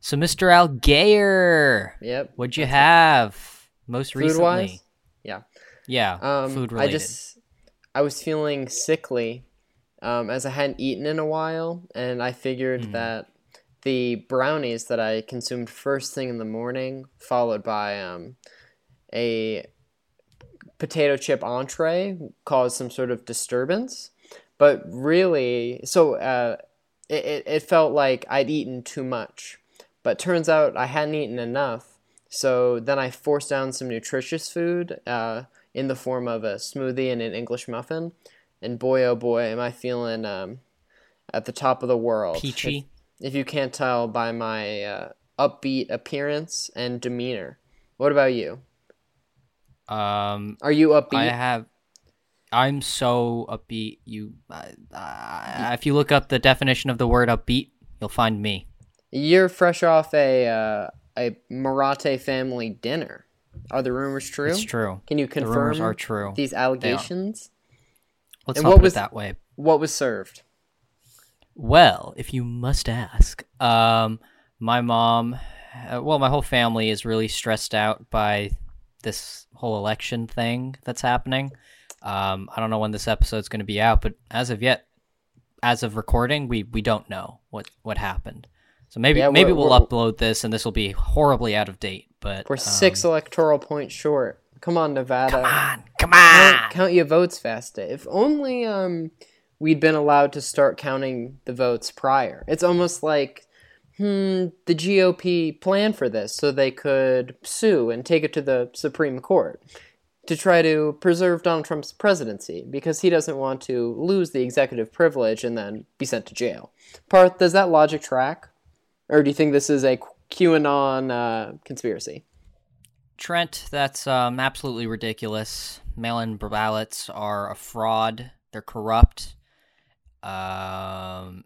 So, Mr. Al Gayer, Yep. what'd you have most Food recently? wise? Yeah. Yeah, Um, food I just I was feeling sickly, um, as I hadn't eaten in a while, and I figured Mm. that the brownies that I consumed first thing in the morning, followed by um, a potato chip entree, caused some sort of disturbance. But really, so uh, it, it, it felt like I'd eaten too much. But turns out I hadn't eaten enough. So then I forced down some nutritious food uh, in the form of a smoothie and an English muffin. And boy, oh boy, am I feeling um, at the top of the world. If- Peachy. If, you can't tell by my uh, upbeat appearance and demeanor. What about you? Um, Are you upbeat? I have. I'm so upbeat. You, uh, uh, if you look up the definition of the word upbeat, you'll find me. You're fresh off a uh, a Marate family dinner. Are the rumors true? It's true. Can you The confirm rumors are true. these allegations? Let's and what put was- it that way. What was served? Well, if you must ask, um, my mom, uh, well, my whole family is really stressed out by this whole election thing that's happening. Um, I don't know when this episode's going to be out, but as of yet, as of recording, we we don't know what what happened. So maybe Yeah, maybe we'll upload this, and this will be horribly out of date. But We're six electoral points short. Come on, Nevada. Um, come on, come count, on. count your votes fast. If only um we'd been allowed to start counting the votes prior. It's almost like hmm the GOP planned for this so they could sue and take it to the Supreme Court to try to preserve Donald Trump's presidency because he doesn't want to lose the executive privilege and then be sent to jail. Parth, does that logic track? Or do you think this is a QAnon uh, conspiracy? Trent, that's um, absolutely ridiculous. Mail-in ballots are a fraud. They're corrupt. Um,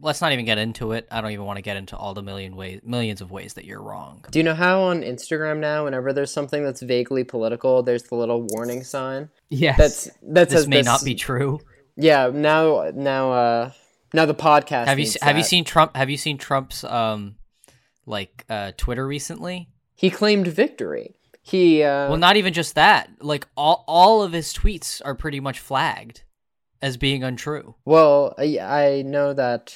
let's not even get into it. I don't even want to get into all the million ways, millions of ways that you're wrong. Do you know how on Instagram now, whenever there's something that's vaguely political, there's the little warning sign Yes, that's that this says may this- not be true. Yeah, now now uh now the podcast. Have you have you seen Trump? Have you seen Trump's um, like uh, Twitter recently? He claimed victory. He uh, well, not even just that. Like all all of his tweets are pretty much flagged as being untrue. Well, I, I know that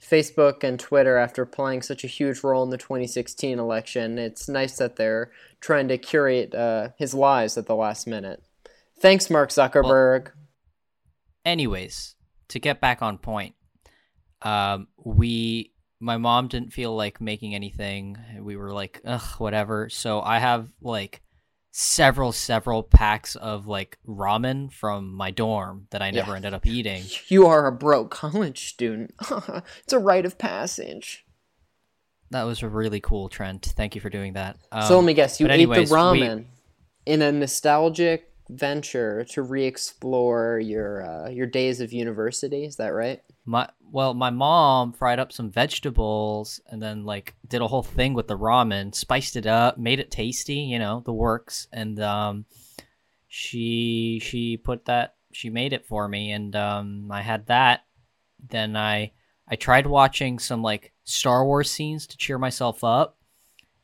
Facebook and Twitter, after playing such a huge role in the 2016 election, it's nice that they're trying to curate uh, his lies at the last minute. Thanks, Mark Zuckerberg. anyways, to get back on point, um, we my mom didn't feel like making anything. We were like, ugh, whatever. So I have like several, several packs of like ramen from my dorm that I never Yeah. ended up eating. you are a broke college student. it's a rite of passage. That was a really cool trend. Thank you for doing that. Um, so let me guess, you but ate anyways, the we- ramen in a nostalgic venture to re-explore your uh, your days of university. Is that right? My well, my mom fried up some vegetables and then like did a whole thing with the ramen, spiced it up, made it tasty, you know, the works. And um, she she put that she made it for me, and um, I had that. Then I I tried watching some like Star Wars scenes to cheer myself up,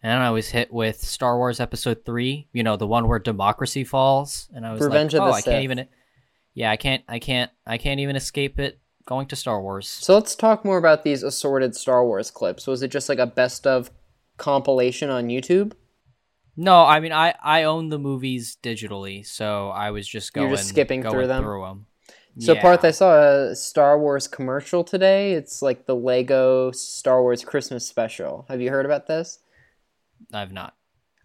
and I was hit with Star Wars Episode Three. You know, the one where democracy falls, and I was Revenge like, oh, I Sith. can't even. Yeah, I can't. I can't. I can't even escape it. Going to Star Wars. So let's talk more about these assorted Star Wars clips. Was it just like a best of compilation on YouTube? No, I mean I I own the movies digitally, so I was just going You're just skipping going through them? Through 'em. So Yeah. Parth, I saw a Star Wars commercial today. It's like the Lego Star Wars Christmas special. Have you heard about this? I've not.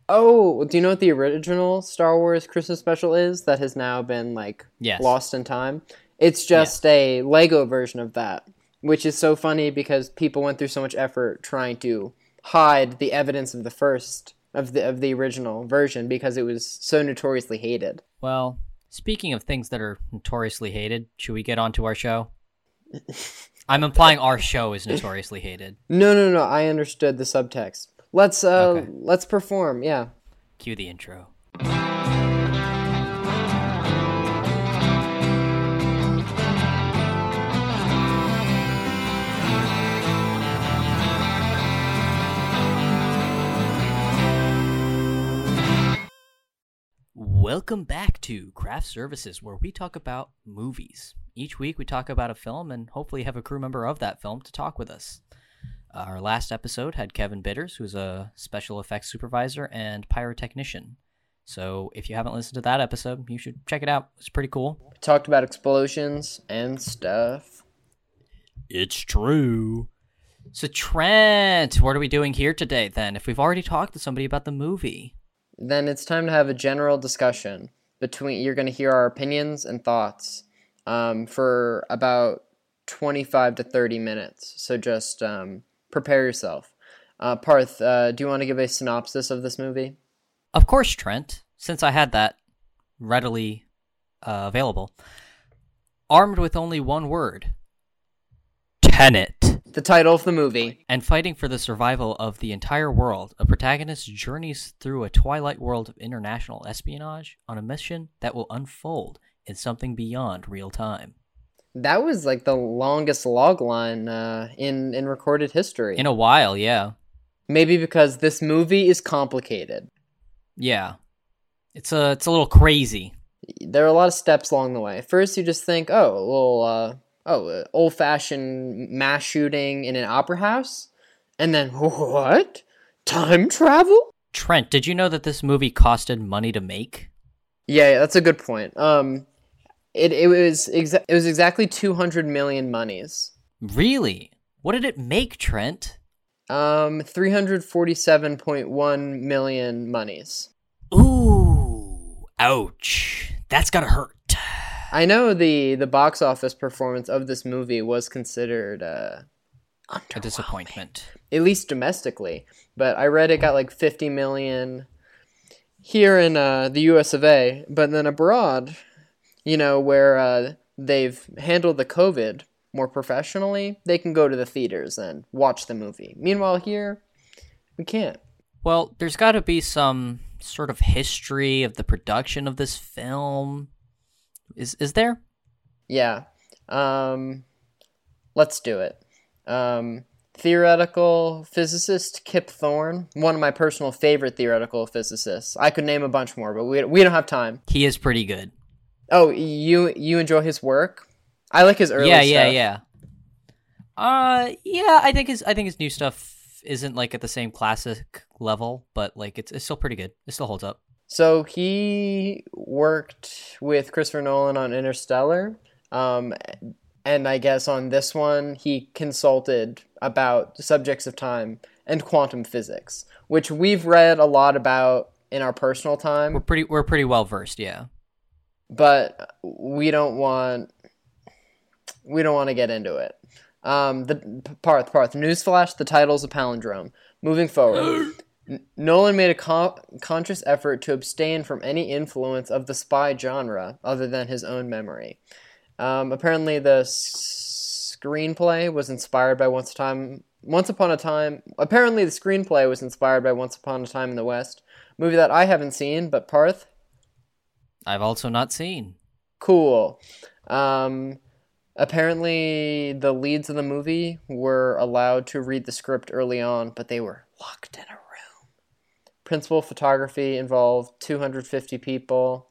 Oh, do you know what the original Star Wars Christmas special is that has now been like Yes. lost in time? It's just a Lego version of that, which is so funny because people went through so much effort trying to hide the evidence of the first of the of the original version because it was so notoriously hated. Well, speaking of things that are notoriously hated, should we get on to our show? I'm implying our show is notoriously hated. No, no, no. I understood the subtext. Let's uh Okay. let's perform. Yeah. Cue the intro. Welcome back to Craft Services, where we talk about movies. Each week, we talk about a film and hopefully have a crew member of that film to talk with us. Our last episode had Kevin Bitters, who's a special effects supervisor and pyrotechnician. So if you haven't listened to that episode, you should check it out. It's pretty cool. We talked about explosions and stuff. It's true. So, Trent, what are we doing here today then? If we've already talked to somebody about the movie, Then it's time to have a general discussion between. You're going to hear our opinions and thoughts um, for about 25 to 30 minutes. So just um, prepare yourself. Uh, Parth, uh, do you want to give a synopsis of this movie? of course, Trent, since I had that readily uh, available, armed with only one word Tenet. The title of the movie. And fighting for the survival of the entire world, a protagonist journeys through a twilight world of international espionage on a mission that will unfold in something beyond real time. That was like the longest log line uh, in in recorded history. In a while, yeah. Maybe because this movie is complicated. Yeah. It's a it's a little crazy. There are a lot of steps along the way. First, you just think, oh, a little, uh, oh, uh, old fashioned mass shooting in an opera house, and then what? Time travel? Trent, did you know that this movie costed money to make? Yeah, yeah, that's a good point. Um, it it was exa- it was exactly two hundred million monies. Really? What did it make, Trent? Um, three hundred forty-seven point one million monies. Ooh, ouch. That's gotta hurt. I know the the box office performance of this movie was considered uh, A disappointment. at least domestically, but I read it got like 50 million here in uh, the US of A, but then abroad, you know, where uh, they've handled the COVID more professionally, they can go to the theaters and watch the movie. Meanwhile, here, we can't. Well, there's gotta be some sort of history of the production of this film. Is is there? Yeah. Um, let's do it. Um, theoretical physicist Kip Thorne, one of my personal favorite theoretical physicists. I could name a bunch more, but we, we don't have time. He is pretty good. Oh, you you enjoy his work? I like his early stuff. yeah, yeah, stuff. yeah. Uh, yeah. I think his I think his new stuff isn't like at the same classic level, but like it's it's still pretty good. It still holds up. So he worked with Christopher Nolan on Interstellar. Um, and I guess on this one, he consulted about subjects of time and quantum physics, which we've read a lot about in our personal time. We're time, pretty we're pretty well versed. Yeah. but we don't want we don't want to get into it. Um, the Parth Parth newsflash: the title's a palindrome. Moving forward, N- Nolan made a con- conscious effort to abstain from any influence of the spy genre other than his own memory. Um, apparently, the s- screenplay was inspired by Once a Time. Once Upon a Time. Apparently, the screenplay was inspired by Once Upon a Time in the West, movie that I haven't seen, but Parth, I've also not seen. cool. Um, apparently, the leads of the movie were allowed to read the script early on, but they were locked in a room. Principal photography involved 250 people.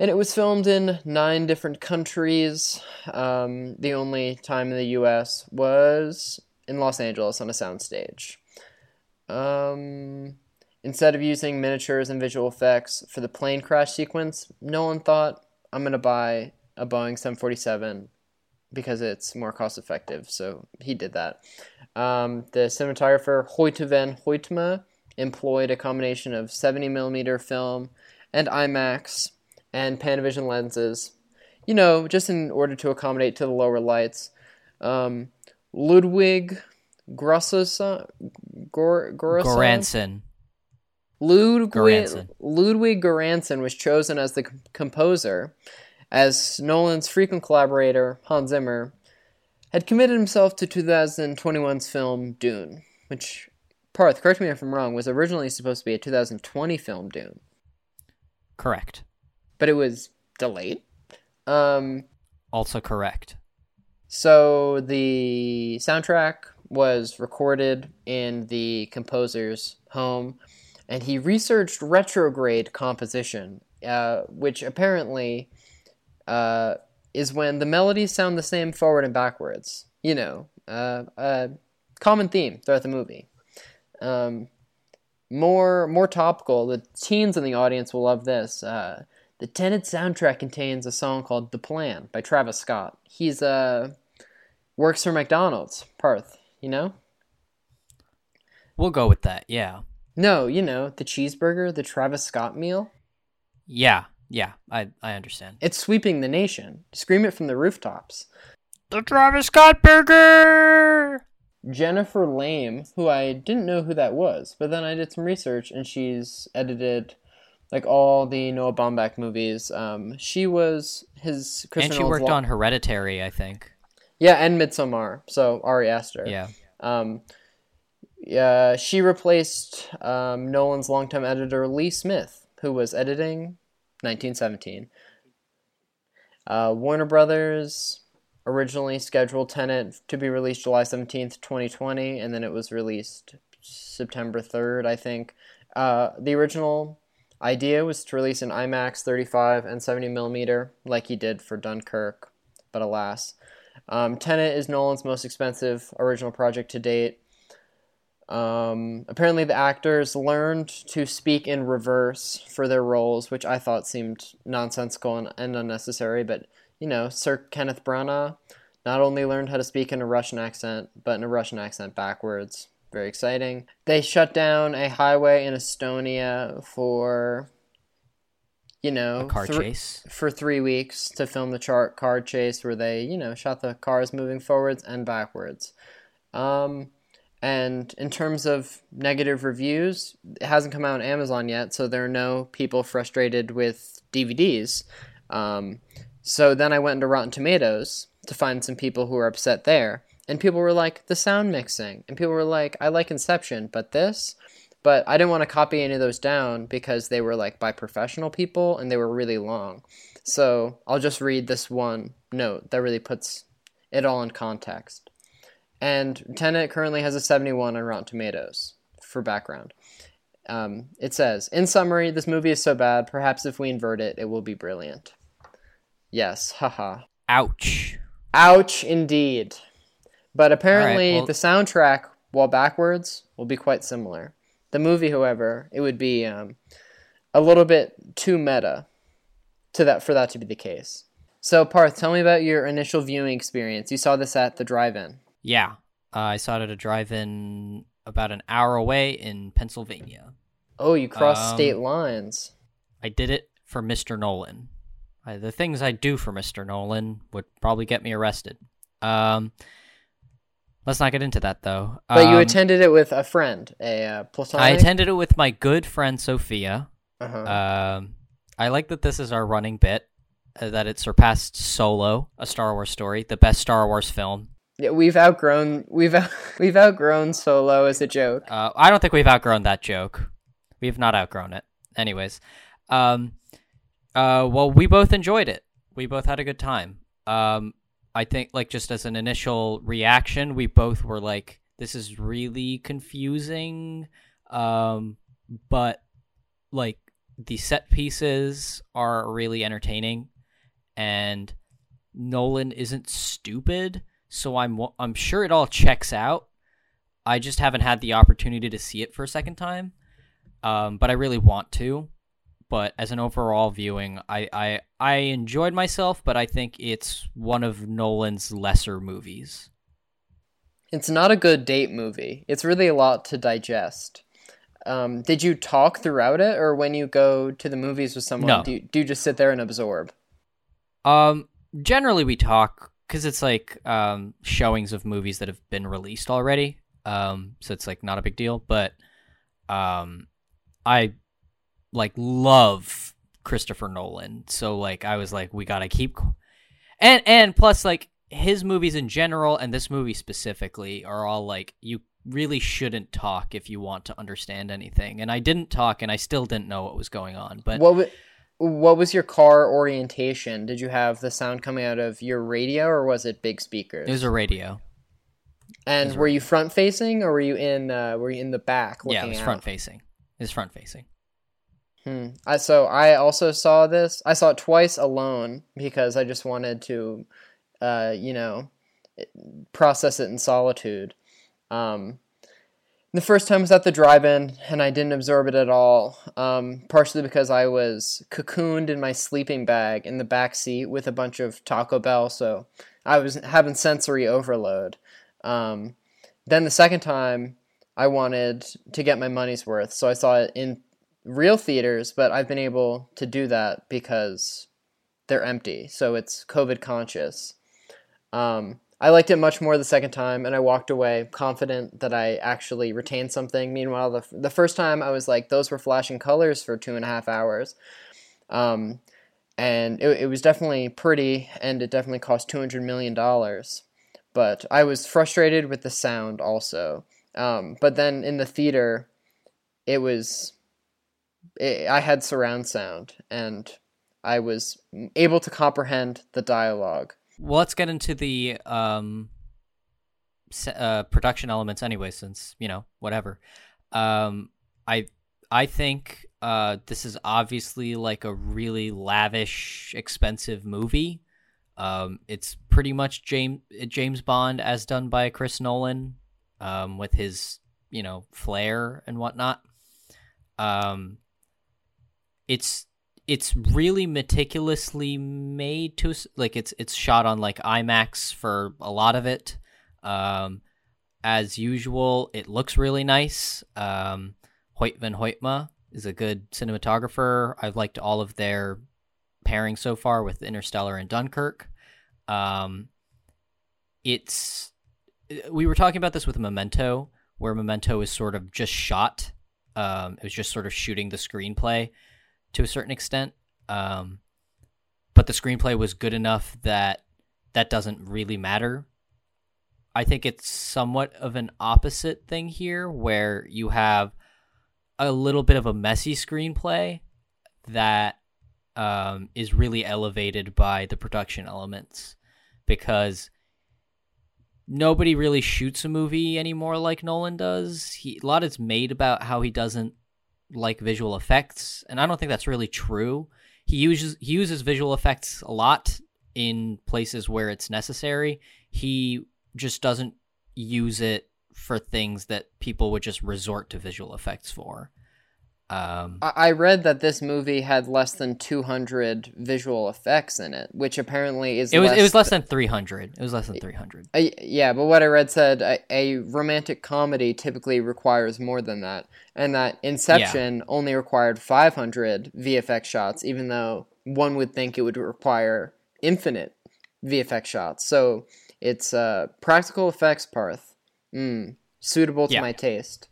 And it was filmed in nine different countries. Um, the only time in the US was in Los Angeles on a soundstage. Um, instead of using miniatures and visual effects for the plane crash sequence, Nolan thought, I'm going to buy a Boeing 747 because it's more cost effective. So he did that. Um, the cinematographer Hoyte van Hoytema employed a combination of 70 millimeter film and IMAX and Panavision lenses, you know, just in order to accommodate to the lower lights. Um, Ludwig Grossosa, Gor, Goranson. Ludwig Göransson was chosen as the composer, as Nolan's frequent collaborator Hans Zimmer had committed himself to 2021's film Dune, which Parth, correct me if I'm wrong, was originally supposed to be a 2020 film Dune, Correct. but it was delayed. Um, Also correct. So the soundtrack was recorded in the composer's home, and he researched retrograde composition uh, which apparently uh, is when the melodies sound the same forward and backwards. You know, uh, a common theme throughout the movie. Um, more more topical. The teens in the audience will love this. Uh, the Tenet soundtrack contains a song called "The Plan" by Travis Scott. He's uh works for McDonald's. Parth, you know. We'll go with that. Yeah. No, you know the cheeseburger, the Travis Scott meal. Yeah. Yeah. I I understand. It's sweeping the nation. Scream it from the rooftops. The Travis Scott burger. Jennifer Lame, who I didn't know who that was, but then I did some research and she's edited like all the Noah Baumbach movies. Um, she was his and she worked on Hereditary, I think. Yeah, and Midsommar. So Ari Aster. Yeah. Um, yeah, she replaced um, Nolan's longtime editor Lee Smith, who was editing 1917. Uh, Warner Brothers originally scheduled Tenet to be released July 17th, 2020, and then it was released September 3rd, I think. Uh, the original idea was to release in IMAX 35 and 70 millimeter, like he did for Dunkirk, but alas. Um, Tenet is Nolan's most expensive original project to date. Um, apparently, the actors learned to speak in reverse for their roles, which I thought seemed nonsensical and, and unnecessary. But, you know, Sir Kenneth Branagh not only learned how to speak in a Russian accent, but in a Russian accent backwards. Very exciting. They shut down a highway in Estonia for, you know, a car th- chase for three weeks to film the chart car chase, where they, you know, shot the cars moving forwards and backwards. Um, and in terms of negative reviews, it hasn't come out on Amazon yet, so there are no people frustrated with DVDs. Um, so then I went into Rotten Tomatoes to find some people who were upset there. And people were like the sound mixing. And people were like i like inception but this? But i didn't want to copy any of those down because they were like by professional people and they were really long. So i'll just read this one note that really puts it all in context. And tenet currently has a 71 on rotten tomatoes for background. Um, it says in summary this movie is so bad perhaps if we invert it it will be brilliant yes haha ouch ouch indeed but apparently, right, well, the soundtrack, while backwards, will be quite similar. The movie, however, it would be um, a little bit too meta to that for that to be the case. So, Parth, tell me about your initial viewing experience. You saw this at the drive-in. Yeah, uh, I saw it at a drive-in about an hour away in Pennsylvania. Oh, you crossed um, state lines. I did it for Mr. Nolan. I, the things I do for Mr. Nolan would probably get me arrested. Um, Let's not get into that though. But um, you attended it with a friend, a uh, platonic. I attended it with my good friend Sophia. Uh-huh. Um, I like that this is our running bit. Uh, that it surpassed Solo, a Star Wars story, the best Star Wars film. Yeah, we've outgrown we've we've outgrown Solo as a joke. Uh, I don't think we've outgrown that joke. We've not outgrown it. Anyways, um, uh, well, we both enjoyed it. We both had a good time. Um, I think like just as an initial reaction, we both were like, "This is really confusing," um, but like the set pieces are really entertaining, and Nolan isn't stupid, so I'm I'm sure it all checks out. I just haven't had the opportunity to see it for a second time, um, but I really want to but as an overall viewing, I, I I enjoyed myself, but I think it's one of Nolan's lesser movies. It's not a good date movie. It's really a lot to digest. Um, did you talk throughout it, or when you go to the movies with someone, no. do, you, do you just sit there and absorb? Um, generally we talk because it's like um, showings of movies that have been released already. Um, so it's like not a big deal. But um, I like love Christopher Nolan. So like I was like we got to keep and and plus like his movies in general and this movie specifically are all like you really shouldn't talk if you want to understand anything. And I didn't talk and I still didn't know what was going on. But What w- what was your car orientation? Did you have the sound coming out of your radio or was it big speakers? It was a radio. And were you front facing or were you in uh, were you in the back Yeah, it was front facing. It was front facing. Hmm. I, so I also saw this. I saw it twice alone because I just wanted to, uh, you know, process it in solitude. Um, the first time was at the drive-in, and I didn't absorb it at all. Um, partially because I was cocooned in my sleeping bag in the back seat with a bunch of Taco Bell, so I was having sensory overload. Um, then the second time, I wanted to get my money's worth, so I saw it in real theaters, but I've been able to do that because they're empty, so it's COVID conscious. Um, I liked it much more the second time, and I walked away confident that I actually retained something. Meanwhile, the, the first time I was like, those were flashing colors for two and a half hours. Um, and it, it was definitely pretty, and it definitely cost $200 million. But I was frustrated with the sound also. Um, but then in the theater, it was, I had surround sound, and I was able to comprehend the dialogue well, let's get into the um, uh, production elements anyway, since you know whatever. Um, I I think uh, this is obviously like a really lavish, expensive movie. Um, it's pretty much James James Bond as done by Chris Nolan, um, with his you know flair and whatnot. Um, it's it's really meticulously made to like it's it's shot on like IMAX for a lot of it. Um, as usual, it looks really nice. Um, Hoyte van Hoytema is a good cinematographer. I've liked all of their pairing so far with Interstellar and Dunkirk. Um, it's we were talking about this with Memento, where Memento is sort of just shot. Um, it was just sort of shooting the screenplay to a certain extent. Um, but the screenplay was good enough that that doesn't really matter. I think it's somewhat of an opposite thing here, where you have a little bit of a messy screenplay that um, is really elevated by the production elements because nobody really shoots a movie anymore like Nolan does. He, a lot is made about how he doesn't like visual effects, and I don't think that's really true. He uses he uses visual effects a lot in places where it's necessary. He just doesn't use it for things that people would just resort to visual effects for. Um, I read that this movie had less than 200 visual effects in it, which apparently is. It was it was less than 300. It was less than 300. Uh, yeah, but what I read said a, a, romantic comedy typically requires more than that, and that Inception yeah. only required 500 VFX shots, even though one would think it would require infinite VFX shots. So it's uh, practical effects, Parth. Mm, suitable to yeah. my taste.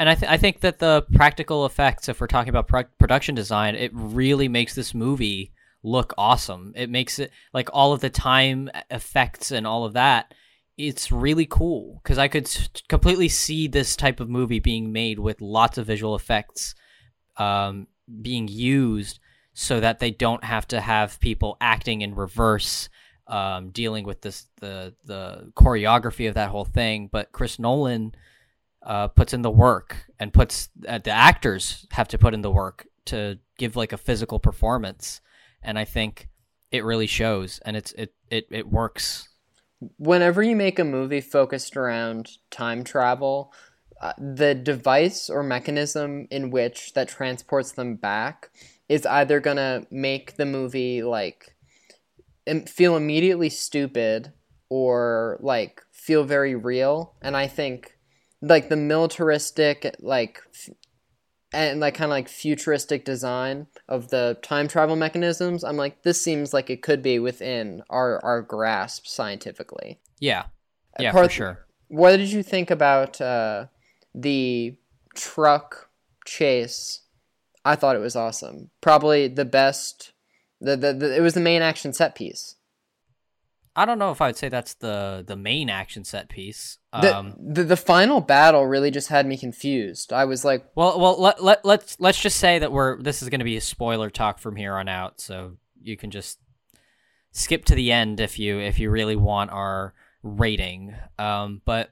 And I, th- I think that the practical effects, if we're talking about pro- production design, it really makes this movie look awesome. It makes it like all of the time effects and all of that. It's really cool because I could s- completely see this type of movie being made with lots of visual effects um, being used so that they don't have to have people acting in reverse, um, dealing with this the the choreography of that whole thing. But Chris Nolan uh, puts in the work and puts uh, the actors have to put in the work to give like a physical performance. And i think it really shows and it's it it, it works. Whenever you make a movie focused around time travel uh, the device or mechanism in which that transports them back is either going to make the movie like feel immediately stupid or like feel very real. And i think like the militaristic like and like kind of like futuristic design of the time travel mechanisms i'm like this seems like it could be within our our grasp scientifically. Yeah. Yeah Parth, for sure. what did you think about uh, the truck chase? I thought it was awesome. Probably the best the, the, the it was the main action set piece I don't know if I would say that's the the main action set piece. Um, the, the, the final battle really just had me confused. I was like, well, well, let let let's let's just say that we're this is going to be a spoiler talk from here on out, so you can just skip to the end if you if you really want our rating. Um, but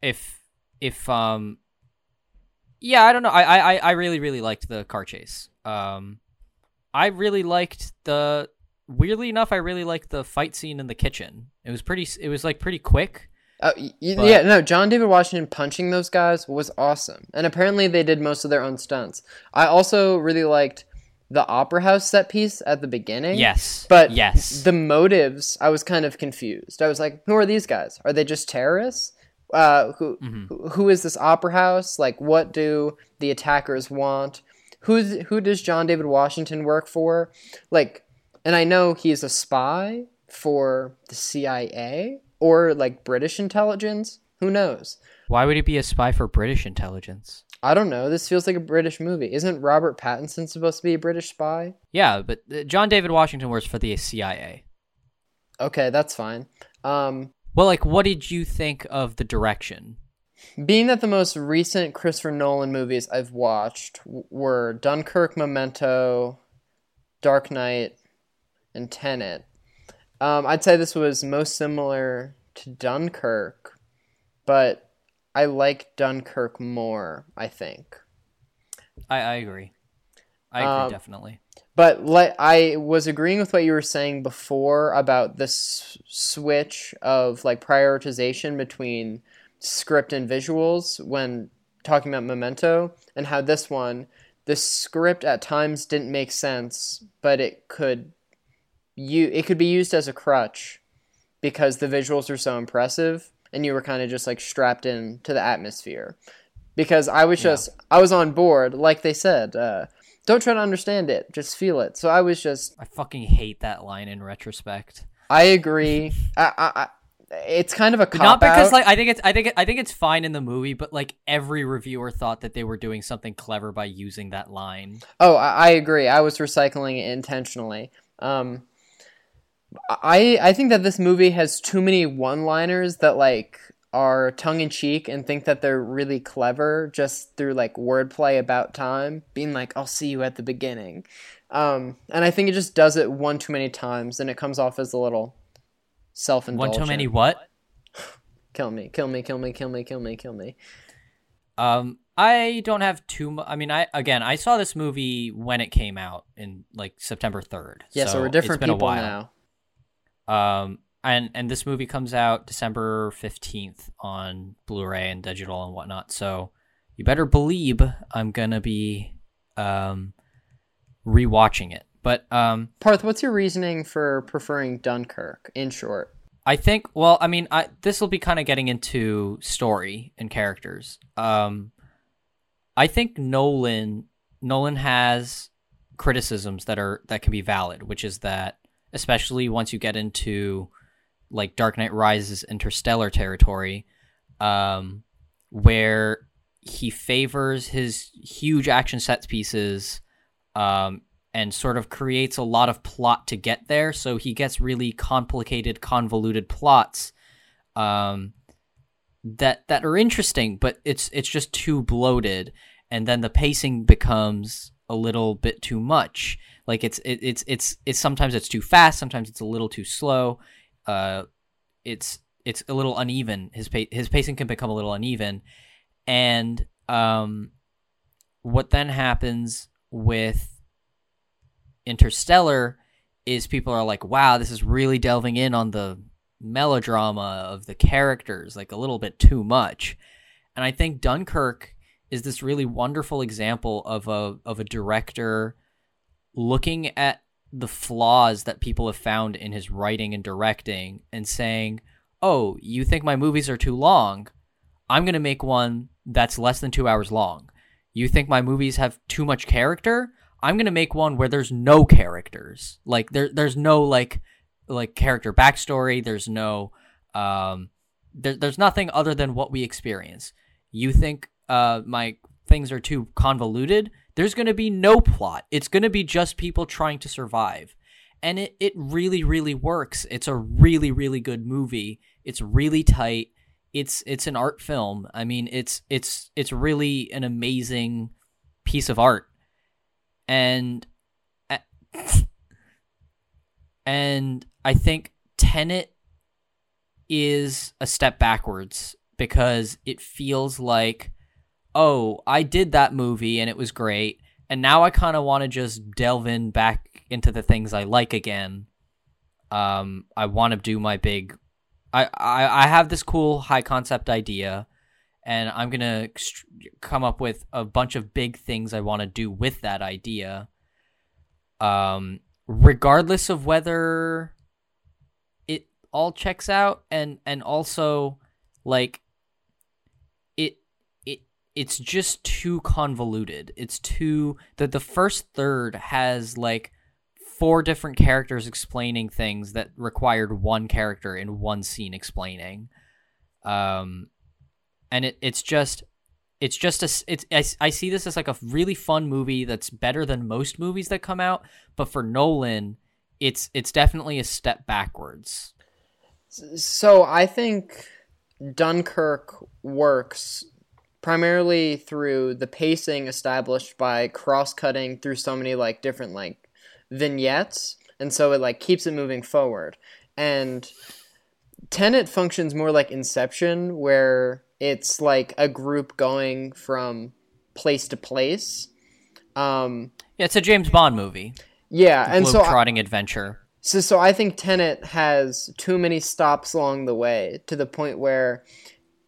if if um Yeah, I don't know. I I I really really liked the car chase. Um, I really liked the. Weirdly enough, I really liked the fight scene in the kitchen. It was pretty. It was like pretty quick. Uh, y- But- yeah, no, John David Washington punching those guys was awesome. And apparently they did most of their own stunts. I also really liked the opera house set piece at the beginning. Yes, But yes, the motives, I was kind of confused. I was like, who are these guys? Are they just terrorists? Uh, who, Mhm. who who is this opera house? Like, what do the attackers want? Who's who does John David Washington work for? Like, and I know he's a spy for the CIA or like British intelligence. Who knows? Why would he be a spy for British intelligence? I don't know. This feels like a British movie. Isn't Robert Pattinson supposed to be a British spy? Yeah, but uh, John David Washington works for the CIA. Okay, that's fine. Um, Well, like, what did you think of the direction? Being that the most recent Christopher Nolan movies I've watched were Dunkirk, Memento, Dark Knight, and Tenet, um, I'd say this was most similar to Dunkirk, but I like Dunkirk more, I think. I, I agree. I agree Um, definitely. But I was agreeing with what you were saying before about this switch of like prioritization between script and visuals when talking about Memento, and how this one, the script at times didn't make sense, but it could you it could be used as a crutch because the visuals are so impressive, and you were kind of just like strapped in to the atmosphere. Because I was Yeah. just I was on board, like they said. Uh, don't try to understand it just feel it so i was just I fucking hate that line in retrospect. i agree I, I, I, it's kind of a cop Not because out. like I think it's I think it, I think it's fine in the movie, but like every reviewer thought that they were doing something clever by using that line. oh I, I agree i was recycling it intentionally um i i think that this movie has too many one liners that like are tongue-in-cheek and think that they're really clever just through like wordplay about time being like i'll see you at the beginning um and i think it just does it one too many times and it comes off as a little self-indulgent One too many what? kill me kill me kill me kill me kill me kill me Um, I don't have too much. I mean, I again, I saw this movie when it came out in like September third. Yeah, so, we're it's different people while. now. Um, and and this movie comes out December fifteenth on Blu-ray and digital and whatnot. So you better believe I'm gonna be um rewatching it. But um, Parth, what's your reasoning for preferring Dunkirk? In short, I think. Well, I mean, I this will be kind of getting into story and characters. Um, I think Nolan Nolan has criticisms that are that can be valid, which is that especially once you get into like Dark Knight Rises interstellar territory, um, where he favors his huge action set pieces, um, and sort of creates a lot of plot to get there. So he gets really complicated, convoluted plots, um, that that are interesting, but it's it's just too bloated, and then the pacing becomes a little bit too much. Like it's it, it's it's it's sometimes it's too fast, sometimes it's a little too slow. Uh, it's it's a little uneven. His pa- his pacing can become a little uneven, and um, what then happens with Interstellar is people are like, wow, this is really delving in on the melodrama of the characters, like a little bit too much. And I think Dunkirk is this really wonderful example of a of a director looking at the flaws that people have found in his writing and directing and saying, "Oh, you think my movies are too long? I'm going to make one that's less than 2 hours long. You think my movies have too much character? I'm going to make one where there's no characters. Like there there's no like like character backstory, there's no um there, there's nothing other than what we experience. You think uh my things are too convoluted? There's going to be no plot. It's going to be just people trying to survive. And it, it really, really works. It's a really, really good movie. It's really tight. It's it's an art film. I mean, it's it's it's really an amazing piece of art. And and I think Tenet is a step backwards because it feels like oh, I did that movie and it was great, and now I kind of want to just delve in back into the things I like again. Um, I want to do my big. I, I I have this cool high concept idea, and I'm gonna come up with a bunch of big things I want to do with that idea. Um, regardless of whether it all checks out, and and also like it's just too convoluted. It's too that the first third has like four different characters explaining things that required one character in one scene explaining. Um and it it's just it's just a it's I, I see this as like a really fun movie that's better than most movies that come out, but for Nolan, it's it's definitely a step backwards. So I think Dunkirk works primarily through the pacing established by cross-cutting through so many like different like vignettes and so it like keeps it moving forward. And tenet functions more like inception where it's like a group going from place to place. Um yeah it's a james bond movie. Yeah and so trotting adventure. So so i think tenet has too many stops along the way to the point where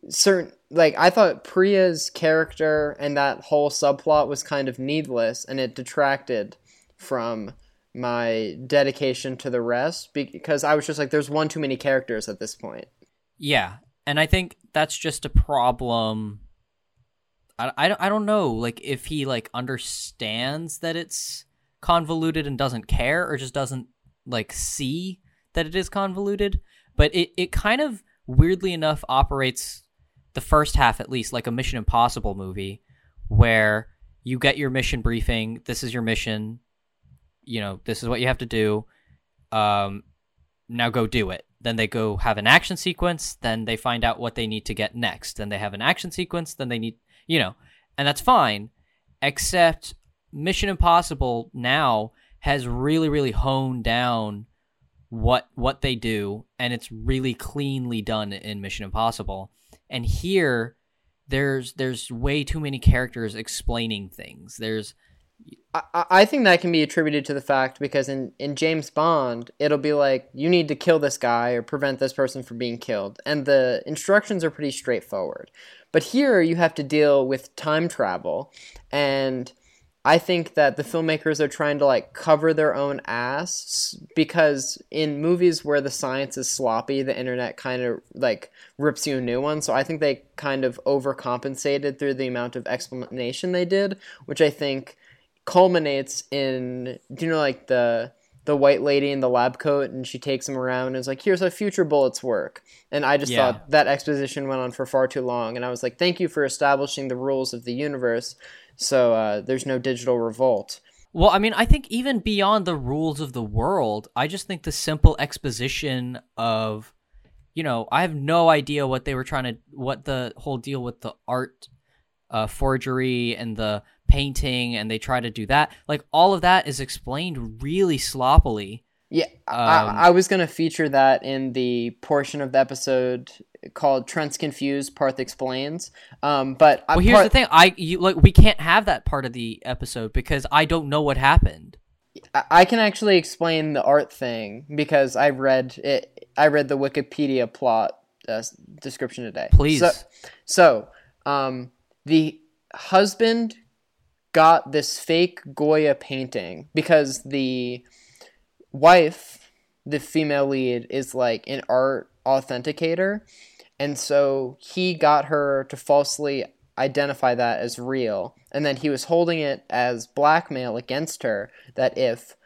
certain like I thought Priya's character and that whole subplot was kind of needless and it detracted from my dedication to the rest because I was just like there's one too many characters at this point. Yeah, and I think that's just a problem I, I, I don't know like if he like understands that it's convoluted and doesn't care or just doesn't like see that it is convoluted but it, it kind of weirdly enough operates the first half at least like a Mission Impossible movie where you get your mission briefing, this is your mission, you know, this is what you have to do. Um now go do it. Then they go have an action sequence, then they find out what they need to get next. Then they have an action sequence, then they need, you know, and that's fine except Mission Impossible now has really really honed down what what they do and it's really cleanly done in Mission Impossible and here there's there's way too many characters explaining things there's I, I think that can be attributed to the fact because in, in James Bond, it'll be like, you need to kill this guy or prevent this person from being killed. And the instructions are pretty straightforward. But here you have to deal with time travel. And I think that the filmmakers are trying to like cover their own ass because in movies where the science is sloppy, the internet kind of like rips you a new one. So I think they kind of overcompensated through the amount of explanation they did, which I think culminates in do you know like the the white lady in the lab coat and she takes him around and is like here's how future bullets work and i just yeah. thought that exposition went on for far too long and i was like thank you for establishing the rules of the universe so uh, there's no digital revolt. Well, I mean, I think even beyond the rules of the world, I just think the simple exposition of, you know, I have no idea what they were trying to, what the whole deal with the art uh, forgery and the painting, and they try to do that. Like all of that is explained really sloppily. Yeah, um, I, I, was going to feature that in the portion of the episode called Trent's Confused, Parth Explains. Um, but well, here's the thing: I you like we can't have that part of the episode because I don't know what happened. I can actually explain the art thing because I read it. I read the Wikipedia plot uh, description today. Please. So, so um, the husband got this fake Goya painting because the wife, the female lead, is like an art authenticator. And so he got her to falsely identify that as real. And then he was holding it as blackmail against her that if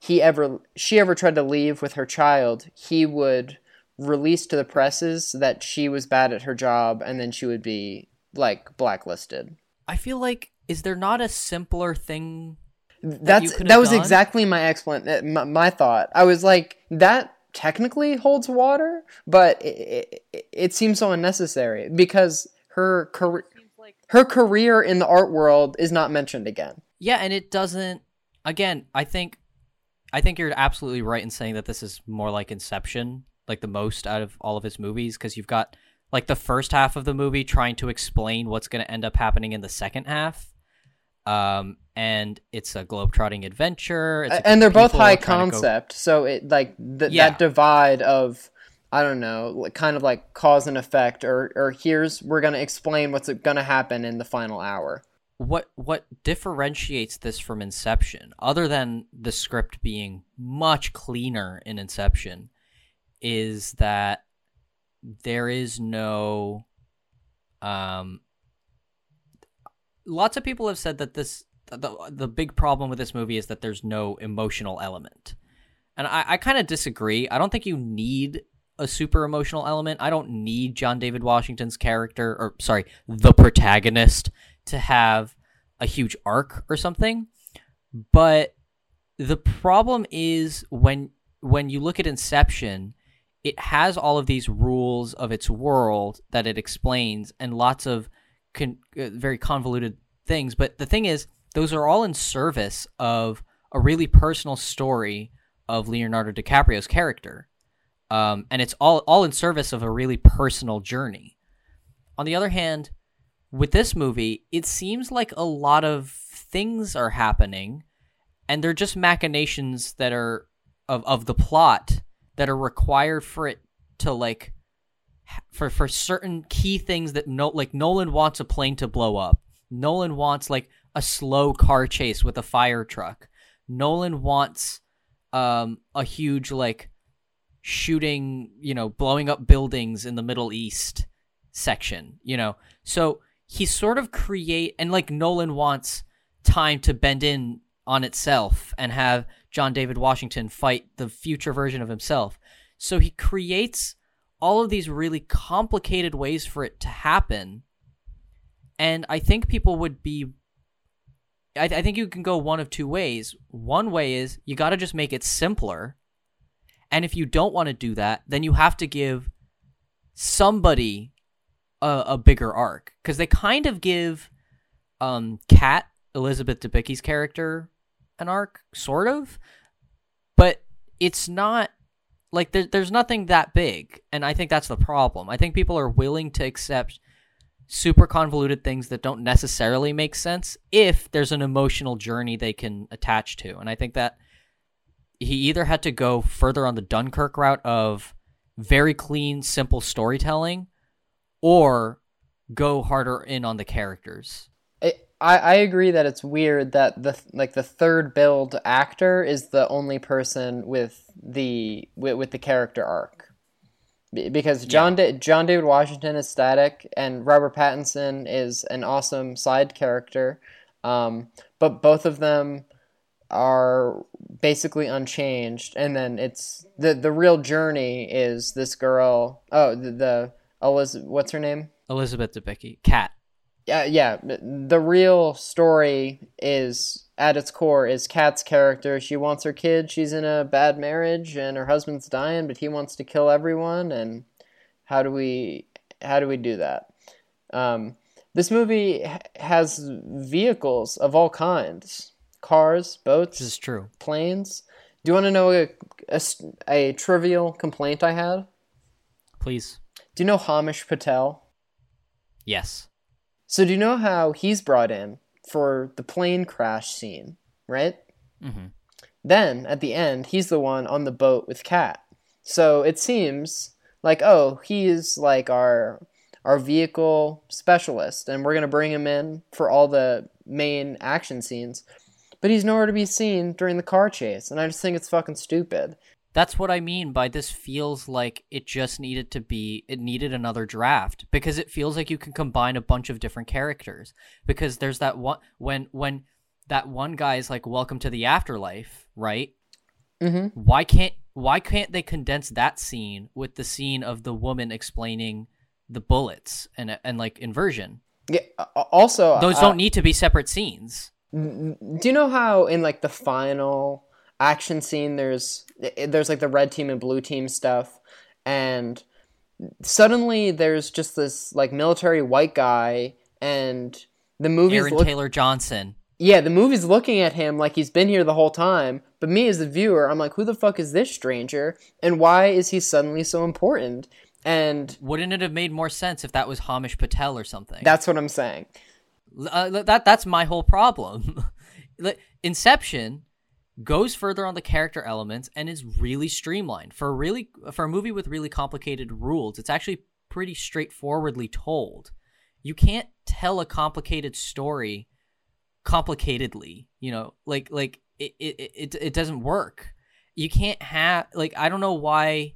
he ever she ever tried to leave with her child, he would release to the presses that she was bad at her job and then she would be like blacklisted. I feel like is there not a simpler thing that's that, that was done? exactly my explanation. My, my, thought. I was like, that technically holds water, but it, it, it seems so unnecessary because her career, her career in the art world is not mentioned again. Yeah, and it doesn't. Again, I think, I think you're absolutely right in saying that this is more like Inception, like the most out of all of his movies, because you've got like the first half of the movie trying to explain what's going to end up happening in the second half. Um, and it's a globetrotting adventure. It's and they're both high to go- concept, so it like th- Yeah. that divide of I don't know, like, kind of like cause and effect, or or here's we're gonna explain what's gonna happen in the final hour. what what differentiates this from Inception, other than the script being much cleaner in Inception, is that there is no um lots of people have said that this the the big problem with this movie is that there's no emotional element. And I, I kind of disagree. I don't think you need a super emotional element. I don't need John David Washington's character, or sorry, the protagonist, to have a huge arc or something. But the problem is when when you look at Inception, it has all of these rules of its world that it explains, and lots of con- uh, very convoluted things. But the thing is, those are all in service of a really personal story of Leonardo DiCaprio's character, um, and it's all all in service of a really personal journey. On the other hand, with this movie, it seems like a lot of things are happening, and they're just machinations that are of of the plot that are required for it to like for for certain key things that no like Nolan wants a plane to blow up. Nolan wants like a slow car chase with a fire truck. Nolan wants um a huge like shooting, you know, blowing up buildings in the Middle East section, you know. So he sort of create and like Nolan wants time to bend in on itself and have John David Washington fight the future version of himself. So he creates all of these really complicated ways for it to happen. And I think people would be. I, I think you can go one of two ways. One way is you got to just make it simpler. And if you don't want to do that, then you have to give somebody a, a bigger arc. Because they kind of give um, Kat, Elizabeth Debicki's character, an arc, sort of. But it's not like there, there's nothing that big and i think that's the problem. I think people are willing to accept super convoluted things that don't necessarily make sense if there's an emotional journey they can attach to. And i think that he either had to go further on the dunkirk route of very clean simple storytelling or go harder in on the characters I, I agree that it's weird that the like the third build actor is the only person with the with, with the character arc because John Da- John David Washington is static and Robert Pattinson is an awesome side character, um, but both of them are basically unchanged. And then it's the the real journey is this girl. Oh, the, the Elizabeth, what's her name? elizabeth debicki Kat yeah, yeah. The real story is at its core is Kat's character. She wants her kid. She's in a bad marriage, and her husband's dying, but he wants to kill everyone. And how do we how do we do that? Um, this movie has vehicles of all kinds: cars, boats, this is true planes. Do you want to know a a trivial complaint I had? please Do you know Himesh Patel? yes So do you know how he's brought in for the plane crash scene, right? hmm Then at the end, he's the one on the boat with Kat. So it seems like oh, he's like our our vehicle specialist and we're going to bring him in for all the main action scenes. But he's nowhere to be seen during the car chase, and I just think it's fucking stupid. That's what I mean by this feels like it just needed to be it needed another draft because it feels like you can combine a bunch of different characters because there's that one when when that one guy is like welcome to the afterlife, right? Mhm. Why can't why can't they condense that scene with the scene of the woman explaining the bullets and and like inversion? Yeah, also Those uh, don't need to be separate scenes. do you know how in like the final action scene there's there's like the red team and blue team stuff and suddenly there's just this like military white guy and the movie's Aaron look- Taylor Johnson. yeah the movie's looking at him like he's been here the whole time but me as the viewer i'm like who the fuck is this stranger and why is he suddenly so important And Wouldn't it have made more sense if that was Himesh Patel or something? that's what I'm saying. Uh, that that's my whole problem. Inception goes further on the character elements and is really streamlined for a really for a movie with really complicated rules. It's actually pretty straightforwardly told. You can't tell a complicated story complicatedly. You know, like like it it it, it doesn't work. You can't have like I don't know why.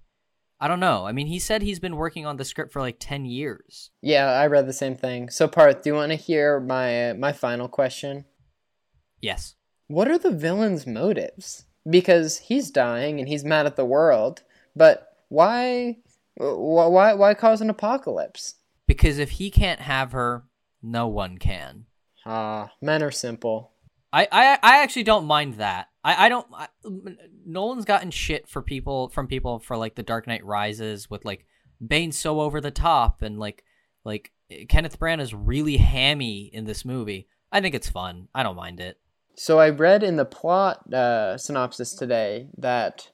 I don't know. I mean, he said he's been working on the script for like 10 years. Yeah, I read the same thing. So, Parth, do you want to hear my my final question? Yes. What are the villain's motives? Because he's dying and he's mad at the world, but why why why cause an apocalypse? Because if he can't have her, no one can. Ah, men are simple. I, I, I actually don't mind that. I, I don't. I, Nolan's gotten shit for people from people for like the Dark Knight Rises with like Bane so over the top and like like Kenneth Branagh is really hammy in this movie. I think it's fun. I don't mind it. So I read in the plot uh, synopsis today that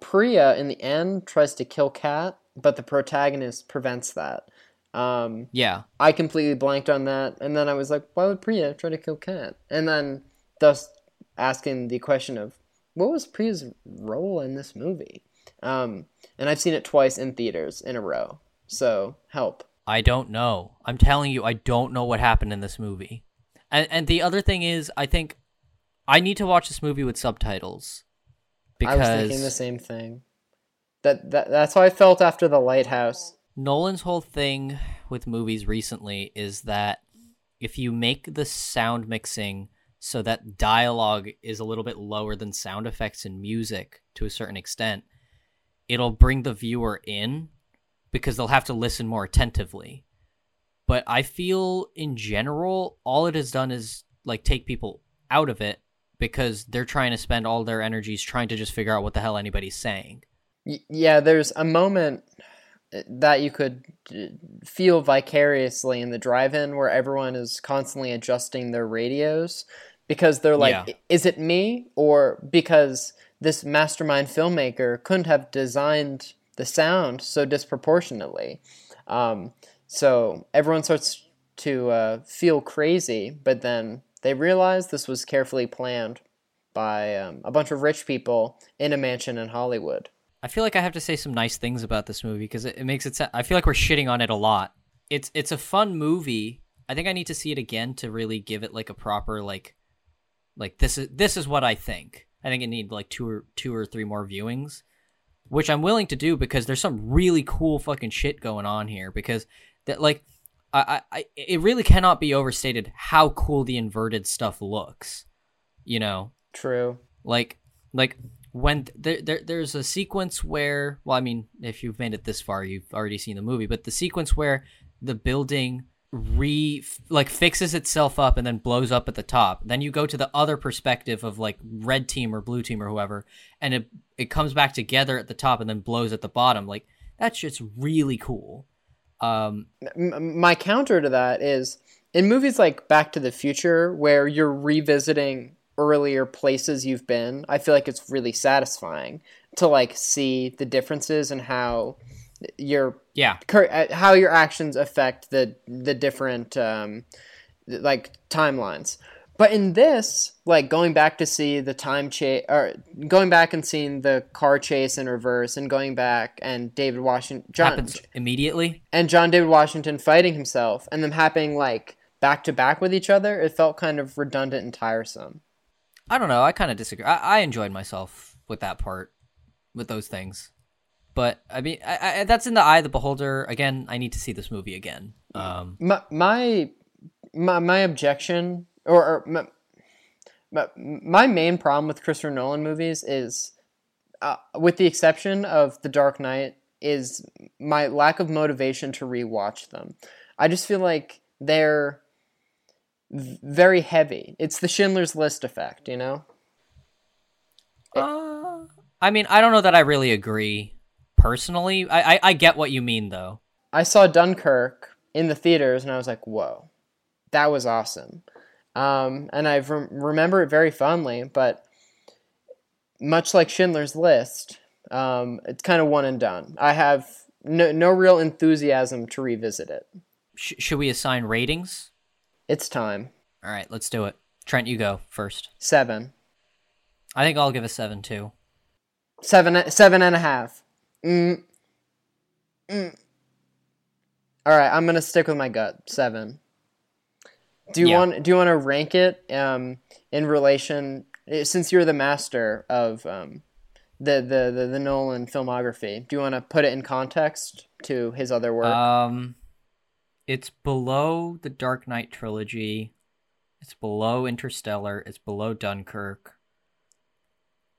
Priya in the end tries to kill Kat, but the protagonist prevents that. Um, Yeah. I completely blanked on that, and then I was like, why would Priya try to kill Kat? And then thus asking the question of what was Priya's role in this movie? Um, and I've seen it twice in theaters in a row. So help. I don't know. I'm telling you, I don't know what happened in this movie. And and the other thing is, I think I need to watch this movie with subtitles Because I was thinking the same thing. That, that that's how I felt after the lighthouse. Nolan's whole thing with movies recently is that if you make the sound mixing so that dialogue is a little bit lower than sound effects and music to a certain extent, it'll bring the viewer in because they'll have to listen more attentively. But I feel in general, all it has done is like take people out of it because they're trying to spend all their energies trying to just figure out what the hell anybody's saying. Yeah, there's a moment uh, that you could uh, feel vicariously in the drive-in where everyone is constantly adjusting their radios because they're like, Yeah. is it me or because this mastermind filmmaker couldn't have designed the sound so disproportionately. Um, so everyone starts to uh, feel crazy, but then they realized this was carefully planned by um, a bunch of rich people in a mansion in Hollywood. I feel like I have to say some nice things about this movie because it, it makes it. sa- I feel like we're shitting on it a lot. It's it's a fun movie. I think I need to see it again to really give it like a proper like, like this is this is what I think. I think it need like two or two or three more viewings, which I'm willing to do because there's some really cool fucking shit going on here. Because that like, I I, it really cannot be overstated how cool the inverted stuff looks. You know, True. like like when th- there, there there's a sequence where well i mean if you've made it this far you've already seen the movie but the sequence where the building re like fixes itself up and then blows up at the top then you go to the other perspective of like red team or blue team or whoever and it it comes back together at the top and then blows at the bottom like that shit's really cool um my counter to that is in movies like Back to the Future, where you're revisiting earlier places you've been. I feel like it's really satisfying to like see the differences and how your yeah cur- uh, how your actions affect the the different um, like timelines. But in this, like going back to see the time chase, or going back and seeing the car chase in reverse, and going back and David Washington, John, happens immediately and John David Washington fighting himself and them happening like back to back with each other, it felt kind of redundant and tiresome. I don't know. I kind of disagree. I, I enjoyed myself with that part, with those things. But I mean, I, I, that's in the eye of the beholder. Again, I need to see this movie again. Um, My my my, my objection or, or my, my, main problem with Christopher Nolan movies is uh, with the exception of The Dark Knight is my lack of motivation to rewatch them. I just feel like they're very heavy. It's the Schindler's List effect, you know? uh, I mean, I don't know that I really agree personally. I, I, I get what you mean, though. I saw Dunkirk in the theaters and I was like, whoa, that was awesome. Um, and I rem- remember it very fondly, but much like Schindler's List, um, it's kind of one and done. I have no, no real enthusiasm to revisit it. Sh- should we assign ratings? It's time. All right, let's do it. Trent, you go first. Seven. I think I'll give a seven too. Seven, seven and a half. Mm. Mm. All right, I'm gonna stick with my gut. Seven. Do you Yeah. want? Do you want to rank it um, in relation? eh, Since you're the master of um, the, the the the Nolan filmography, do you want to put it in context to his other work? Um, it's below the Dark Knight trilogy. It's below Interstellar. It's below Dunkirk.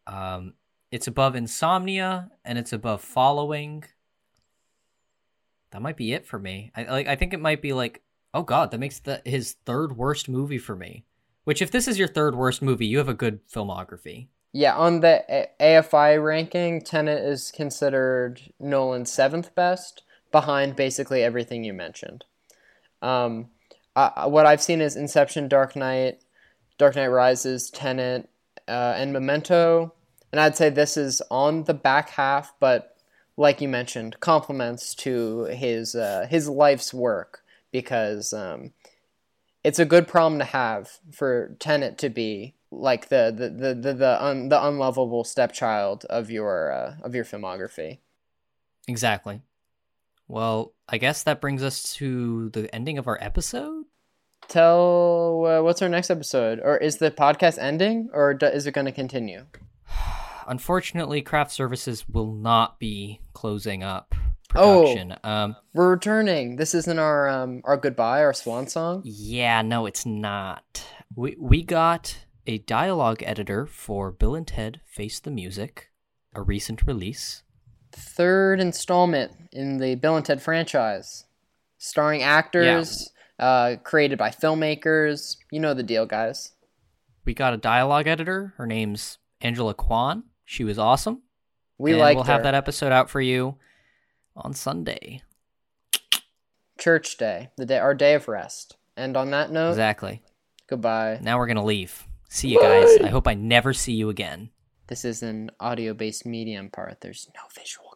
Um, it's above Insomnia, and it's above Following. That might be it for me. I like. I think it might be like, oh god, that makes the his third worst movie for me. Which, if this is your third worst movie, you have a good filmography. Yeah, on the A- AFI ranking, Tenet is considered Nolan's seventh best, behind basically everything you mentioned. Um, I, what I've seen is Inception, Dark Knight, Dark Knight Rises, Tenet, uh, and Memento, and I'd say this is on the back half, but like you mentioned, compliments to his uh, his life's work because um, it's a good problem to have for Tenet to be like the the the the the, un, the unlovable stepchild of your uh, of your filmography. Exactly. Well, I guess that brings us to the ending of our episode. Tell uh, what's our next episode, or is the podcast ending, or do, is it going to continue? Unfortunately, craft services will not be closing up Oh. Um, We're returning. This isn't our um our goodbye, our swan song. yeah, no, it's not. We we got a dialogue editor for Bill and Ted Face the Music, a recent release. Third installment in the Bill and Ted franchise, starring actors, uh, created by filmmakers. You know the deal, guys. We got a dialogue editor. Her name's Angela Kwan. She was awesome. We like we'll have that episode out for you on Sunday. Church Day, the day, our day of rest. And on that note, Exactly. goodbye. Now we're gonna leave. See you guys. I hope I never see you again. This is an audio-based medium Parth. There's no visual.